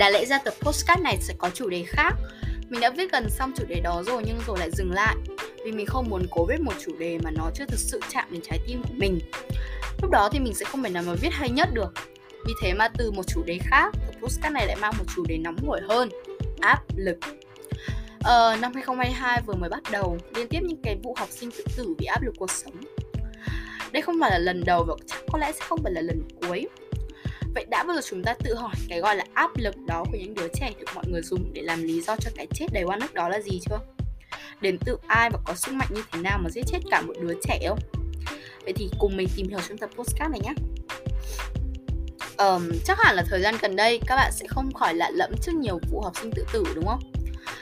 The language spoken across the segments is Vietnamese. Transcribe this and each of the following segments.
Đã lẽ ra tập postcard này sẽ có chủ đề khác Mình đã viết gần xong chủ đề đó rồi nhưng rồi lại dừng lại Vì mình không muốn cố viết một chủ đề mà nó chưa thực sự chạm đến trái tim của mình Lúc đó thì mình sẽ không thể nào mà viết hay nhất được Vì thế mà từ một chủ đề khác, tập postcard này lại mang một chủ đề nóng hổi hơn Áp lực Ờ, năm 2022 vừa mới bắt đầu, liên tiếp những cái vụ học sinh tự tử vì áp lực cuộc sống. Đây không phải là lần đầu và chắc có lẽ sẽ không phải là lần cuối. Vậy đã bao giờ chúng ta tự hỏi cái gọi là áp lực đó của những đứa trẻ được mọi người dùng để làm lý do cho cái chết đầy oan ức đó là gì chưa? Đến từ ai và có sức mạnh như thế nào mà giết chết cả một đứa trẻ không? Vậy thì cùng mình tìm hiểu trong tập postcard này nhé. Um, chắc hẳn là thời gian gần đây các bạn sẽ không khỏi lạ lẫm trước nhiều vụ học sinh tự tử đúng không?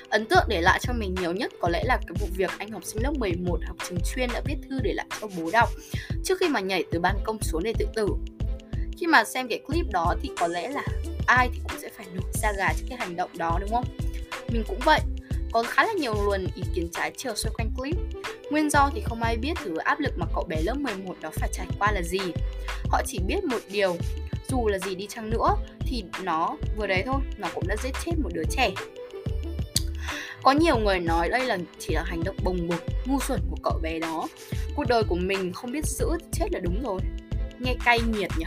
Ấn tượng để lại cho mình nhiều nhất có lẽ là cái vụ việc anh học sinh lớp 11 học trường chuyên đã viết thư để lại cho bố đọc trước khi mà nhảy từ ban công xuống để tự tử. Khi mà xem cái clip đó thì có lẽ là ai thì cũng sẽ phải nổi da gà trước cái hành động đó đúng không? Mình cũng vậy. Có khá là nhiều luồng ý kiến trái chiều xoay quanh clip. Nguyên do thì không ai biết thứ áp lực mà cậu bé lớp 11 đó phải trải qua là gì. Họ chỉ biết một điều, dù là gì đi chăng nữa thì nó vừa đấy thôi, nó cũng đã giết chết một đứa trẻ có nhiều người nói đây là chỉ là hành động bồng bột ngu xuẩn của cậu bé đó cuộc đời của mình không biết giữ chết là đúng rồi nghe cay nghiệt nhỉ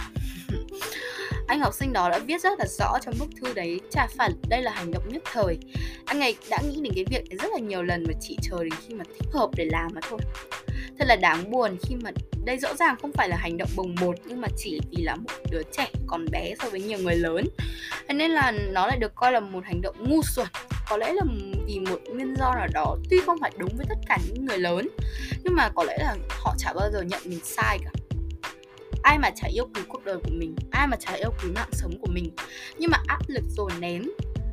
anh học sinh đó đã viết rất là rõ trong bức thư đấy, Trả phản, đây là hành động nhất thời. Anh ấy đã nghĩ đến cái việc này rất là nhiều lần mà chỉ chờ đến khi mà thích hợp để làm mà thôi. Thật là đáng buồn khi mà đây rõ ràng không phải là hành động bồng bột, nhưng mà chỉ vì là một đứa trẻ còn bé so với nhiều người lớn. Nên là nó lại được coi là một hành động ngu xuẩn, có lẽ là vì một nguyên do nào đó, tuy không phải đúng với tất cả những người lớn, nhưng mà có lẽ là họ chả bao giờ nhận mình sai cả ai mà chả yêu quý cuộc đời của mình, ai mà chả yêu quý mạng sống của mình. Nhưng mà áp lực rồi nén,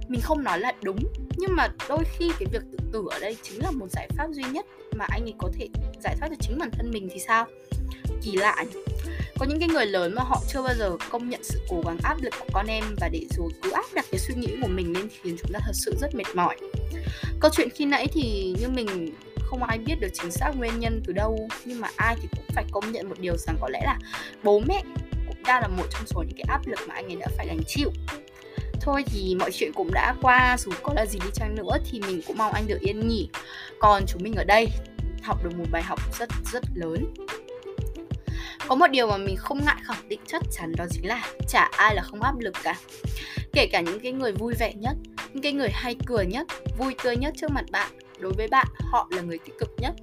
mình không nói là đúng, nhưng mà đôi khi cái việc tự tử ở đây chính là một giải pháp duy nhất mà anh ấy có thể giải thoát cho chính bản thân mình thì sao? Kỳ lạ nhỉ? có những cái người lớn mà họ chưa bao giờ công nhận sự cố gắng áp lực của con em và để rồi cứ áp đặt cái suy nghĩ của mình lên khiến chúng ta thật sự rất mệt mỏi. Câu chuyện khi nãy thì như mình không ai biết được chính xác nguyên nhân từ đâu, nhưng mà ai thì cũng phải công nhận một điều rằng có lẽ là bố mẹ cũng đang là một trong số những cái áp lực mà anh ấy đã phải gánh chịu. Thôi thì mọi chuyện cũng đã qua, dù có là gì đi chăng nữa thì mình cũng mong anh được yên nghỉ. Còn chúng mình ở đây, học được một bài học rất rất lớn. Có một điều mà mình không ngại khẳng định chắc chắn đó chính là chả ai là không áp lực cả. Kể cả những cái người vui vẻ nhất, những cái người hay cười nhất, vui tươi nhất trước mặt bạn đối với bạn, họ là người tích cực nhất.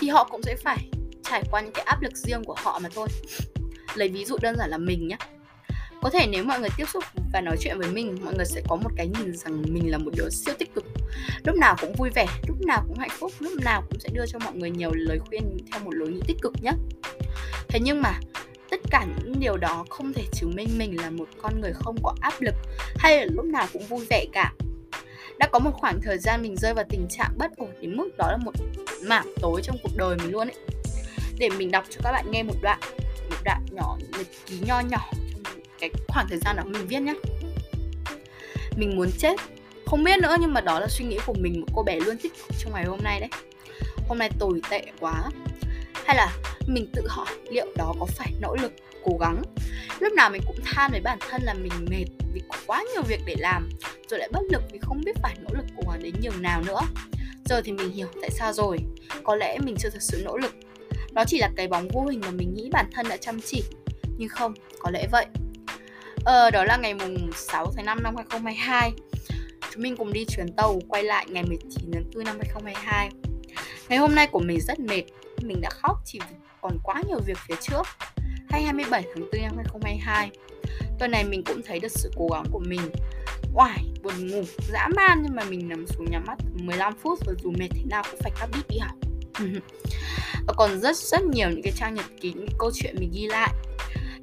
Thì họ cũng sẽ phải trải qua những cái áp lực riêng của họ mà thôi. Lấy ví dụ đơn giản là mình nhé có thể nếu mọi người tiếp xúc và nói chuyện với mình, mọi người sẽ có một cái nhìn rằng mình là một đứa siêu tích cực. Lúc nào cũng vui vẻ, lúc nào cũng hạnh phúc, lúc nào cũng sẽ đưa cho mọi người nhiều lời khuyên theo một lối nghĩ tích cực nhé thế nhưng mà tất cả những điều đó không thể chứng minh mình là một con người không có áp lực hay là lúc nào cũng vui vẻ cả đã có một khoảng thời gian mình rơi vào tình trạng bất ổn đến mức đó là một mảng tối trong cuộc đời mình luôn ấy. Để mình đọc cho các bạn nghe một đoạn một đoạn nhỏ nhật ký nho nhỏ trong cái khoảng thời gian đó mình viết nhé mình muốn chết. Không biết nữa nhưng mà đó là suy nghĩ của mình, một cô bé luôn tích cực trong ngày hôm nay đấy. Hôm nay tồi tệ quá. Hay là mình tự hỏi liệu đó có phải nỗ lực cố gắng. Lúc nào mình cũng than với bản thân là mình mệt vì có quá nhiều việc để làm rồi lại bất lực vì không biết phải nỗ lực cố gắng đến nhường nào nữa. Giờ thì mình hiểu tại sao rồi có lẽ mình chưa thật sự nỗ lực. Đó chỉ là cái bóng vô hình mà mình nghĩ bản thân đã chăm chỉ nhưng không có lẽ vậy. Ờ, đó là ngày mùng 6 tháng 5 năm 2022 chúng mình cùng đi chuyến tàu quay lại ngày 19 tháng 4 năm 2022 ngày hôm nay của mình rất mệt mình đã khóc chỉ vì còn quá nhiều việc phía trước hay 27 tháng 4 năm 2022 Tuần này mình cũng thấy được sự cố gắng của mình. Oải, buồn ngủ, dã man nhưng mà mình nằm xuống nhắm mắt 15 phút rồi dù mệt thế nào cũng phải cắt bít đi học. Và còn rất rất nhiều những cái trang nhật ký, những cái câu chuyện mình ghi lại.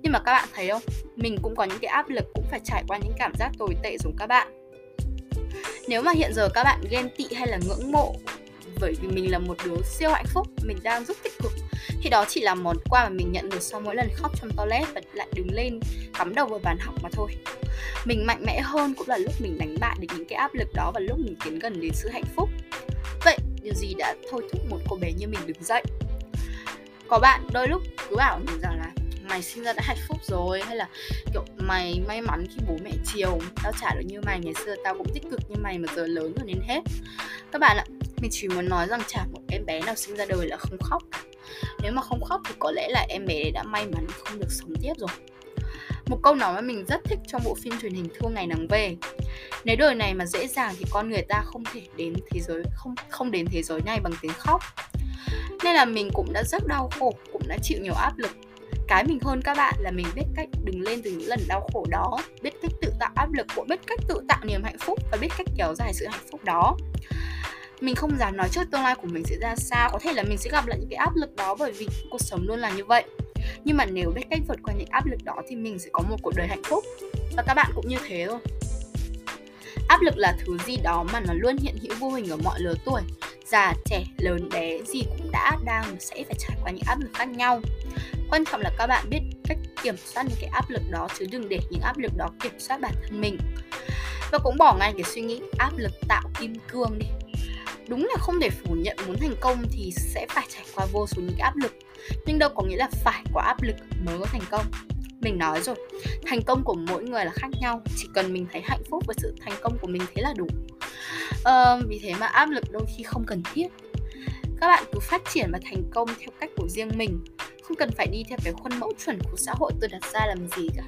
Nhưng mà các bạn thấy không, mình cũng có những cái áp lực cũng phải trải qua những cảm giác tồi tệ giống các bạn. Nếu mà hiện giờ các bạn ghen tị hay là ngưỡng mộ bởi vì mình là một đứa siêu hạnh phúc mình đang rất tích cực khi đó chỉ là món quà mà mình nhận được sau mỗi lần khóc trong toilet và lại đứng lên cắm đầu vào bàn học mà thôi. Mình mạnh mẽ hơn cũng là lúc mình đánh bại được những cái áp lực đó và lúc mình tiến gần đến sự hạnh phúc. Vậy, điều gì đã thôi thúc một cô bé như mình đứng dậy? Có bạn, đôi lúc cứ bảo mình rằng là, mày sinh ra đã hạnh phúc rồi hay là kiểu, mày may mắn khi bố mẹ chiều, tao trả được như mày, ngày xưa tao cũng tích cực như mày mà giờ lớn rồi nên hết các bạn ạ, mình chỉ muốn nói rằng chả một em bé nào sinh ra đời là không khóc cả nếu mà không khóc thì có lẽ là em bé đã may mắn không được sống tiếp rồi. Một câu nói mà mình rất thích trong bộ phim truyền hình Thương Ngày Nắng Về. Nếu đời này mà dễ dàng thì con người ta không thể đến thế giới không không đến thế giới này bằng tiếng khóc. Nên là mình cũng đã rất đau khổ, cũng đã chịu nhiều áp lực. Cái mình hơn các bạn là mình biết cách đứng lên từ những lần đau khổ đó biết cách tự tạo áp lực cũng biết cách tự tạo niềm hạnh phúc và biết cách kéo dài sự hạnh phúc đó mình không dám nói trước tương lai của mình sẽ ra sao. Có thể là mình sẽ gặp lại những cái áp lực đó bởi vì cuộc sống luôn là như vậy. Nhưng mà nếu biết cách vượt qua những áp lực đó thì mình sẽ có một cuộc đời hạnh phúc. Và các bạn cũng như thế thôi. Áp lực là thứ gì đó mà nó luôn hiện hữu vô hình ở mọi lứa tuổi. Già, trẻ, lớn, bé, gì cũng đã, đang, sẽ phải trải qua những áp lực khác nhau. Quan trọng là các bạn biết cách kiểm soát những cái áp lực đó chứ đừng để những áp lực đó kiểm soát bản thân mình. Và cũng bỏ ngay cái suy nghĩ áp lực tạo kim cương đi đúng là không thể phủ nhận muốn thành công thì sẽ phải trải qua vô số những áp lực. Nhưng đâu có nghĩa là phải có áp lực mới có thành công. Mình nói rồi thành công của mỗi người là khác nhau. Chỉ cần mình thấy hạnh phúc với sự thành công của mình thế là đủ. Ờ, vì thế mà áp lực đôi khi không cần thiết. Các bạn cứ phát triển và thành công theo cách của riêng mình. Không cần phải đi theo cái khuôn mẫu chuẩn của xã hội tôi đặt ra làm gì cả.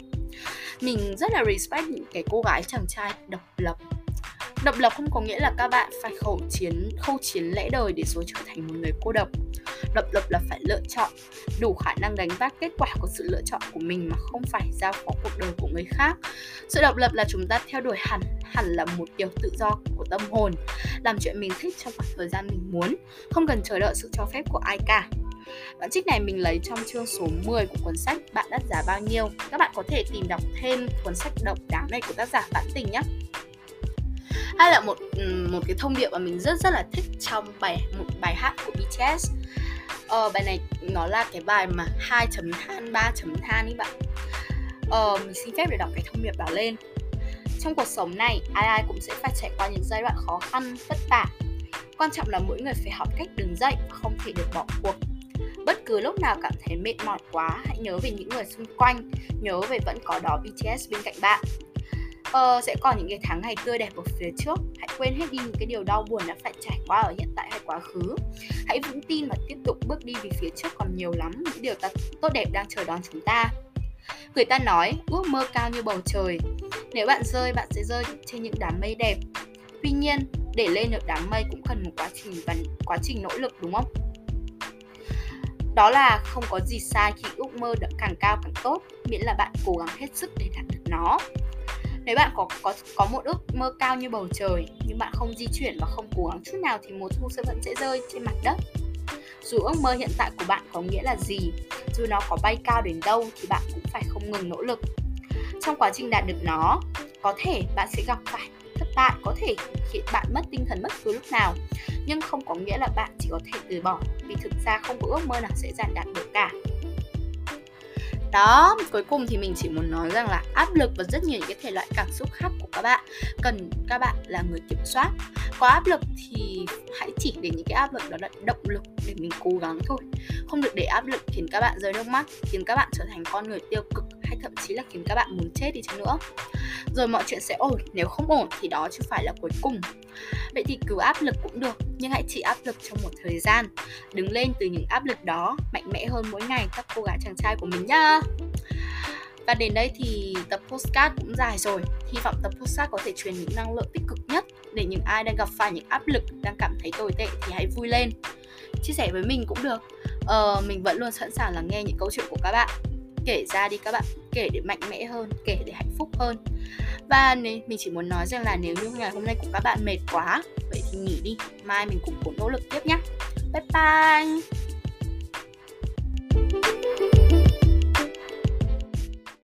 Mình rất là respect những cái cô gái chàng trai độc lập độc lập không có nghĩa là các bạn phải khẩu chiến, khâu chiến lẽ đời để rồi trở thành một người cô độc. Độc lập là phải lựa chọn, đủ khả năng đánh vác kết quả của sự lựa chọn của mình mà không phải giao phó cuộc đời của người khác. Sự độc lập là chúng ta theo đuổi hẳn hẳn là một điều tự do của tâm hồn, làm chuyện mình thích trong khoảng thời gian mình muốn, không cần chờ đợi sự cho phép của ai cả. Đoạn trích này mình lấy trong chương số 10 của cuốn sách Bạn đắt giá bao nhiêu. Các bạn có thể tìm đọc thêm cuốn sách độc đáo này của tác giả Vãn Tình nhé hay là một ừ, một cái thông điệp mà mình rất rất là thích trong bài một bài hát của BTS ờ, bài này nó là cái bài mà hai chấm than ba chấm than ý bạn. Ờ, mình xin phép để đọc cái thông điệp đó lên. Trong cuộc sống này ai ai cũng sẽ phải trải qua những giai đoạn khó khăn vất vả. Quan trọng là mỗi người phải học cách đứng dậy và không thể được bỏ cuộc. Bất cứ lúc nào cảm thấy mệt mỏi quá hãy nhớ về những người xung quanh nhớ về vẫn có đó BTS bên cạnh bạn uh, sẽ còn những cái tháng ngày tươi đẹp ở phía trước. Hãy quên hết đi những cái điều đau buồn đã phải trải qua ở hiện tại hay quá khứ. Hãy vững tin và tiếp tục bước đi vì phía trước còn nhiều lắm. Những điều tốt đẹp đang chờ đón chúng ta. Người ta nói ước mơ cao như bầu trời. Nếu bạn rơi bạn sẽ rơi trên những đám mây đẹp. Tuy nhiên để lên được đám mây cũng cần một quá trình và quá trình nỗ lực đúng không? Đó là không có gì sai khi ước mơ được càng cao càng tốt miễn là bạn cố gắng hết sức để đạt được nó nếu bạn có có có một ước mơ cao như bầu trời, nhưng bạn không di chuyển và không cố gắng chút nào thì mùa thu sẽ vẫn sẽ rơi trên mặt đất. Dù ước mơ hiện tại của bạn có nghĩa là gì, dù nó có bay cao đến đâu thì bạn cũng phải không ngừng nỗ lực. Trong quá trình đạt được nó, có thể bạn sẽ gặp phải thất bại, có thể khiến bạn mất tinh thần bất cứ lúc nào. Nhưng không có nghĩa là bạn chỉ có thể từ bỏ, vì thực ra không có ước mơ nào sẽ dàng đạt được cả đó, cuối cùng thì mình chỉ muốn nói rằng là áp lực và rất nhiều những cái thể loại cảm xúc khác của các bạn. Cần các bạn là người kiểm soát. Có áp lực thì hãy chỉ để những cái áp lực đó là động lực để mình cố gắng thôi. Không được để áp lực khiến các bạn rơi nước mắt, khiến các bạn trở thành con người tiêu cực hay thậm chí là khiến các bạn muốn chết đi chăng nữa. Rồi mọi chuyện sẽ ổn nếu không ổn thì đó chưa phải là cuối cùng. Vậy thì cứ áp lực cũng được nhưng hãy chỉ áp lực trong một thời gian. Đứng lên từ những áp lực đó mạnh mẽ hơn mỗi ngày các cô gái chàng trai của mình nhá. Và đến đây thì tập postcard cũng dài rồi. Hy vọng tập postcard có thể truyền những năng lượng tích cực nhất để những ai đang gặp phải những áp lực đang cảm thấy tồi tệ thì hãy vui lên. Chia sẻ với mình cũng được. Ờ, mình vẫn luôn sẵn sàng lắng nghe những câu chuyện của các bạn kể ra đi các bạn. Kể để mạnh mẽ hơn, kể để hạnh phúc hơn. Và nếu mình chỉ muốn nói rằng là nếu như ngày hôm nay của các bạn mệt quá, vậy thì nghỉ đi. Mai mình cùng cố nỗ lực tiếp nhé bye bye!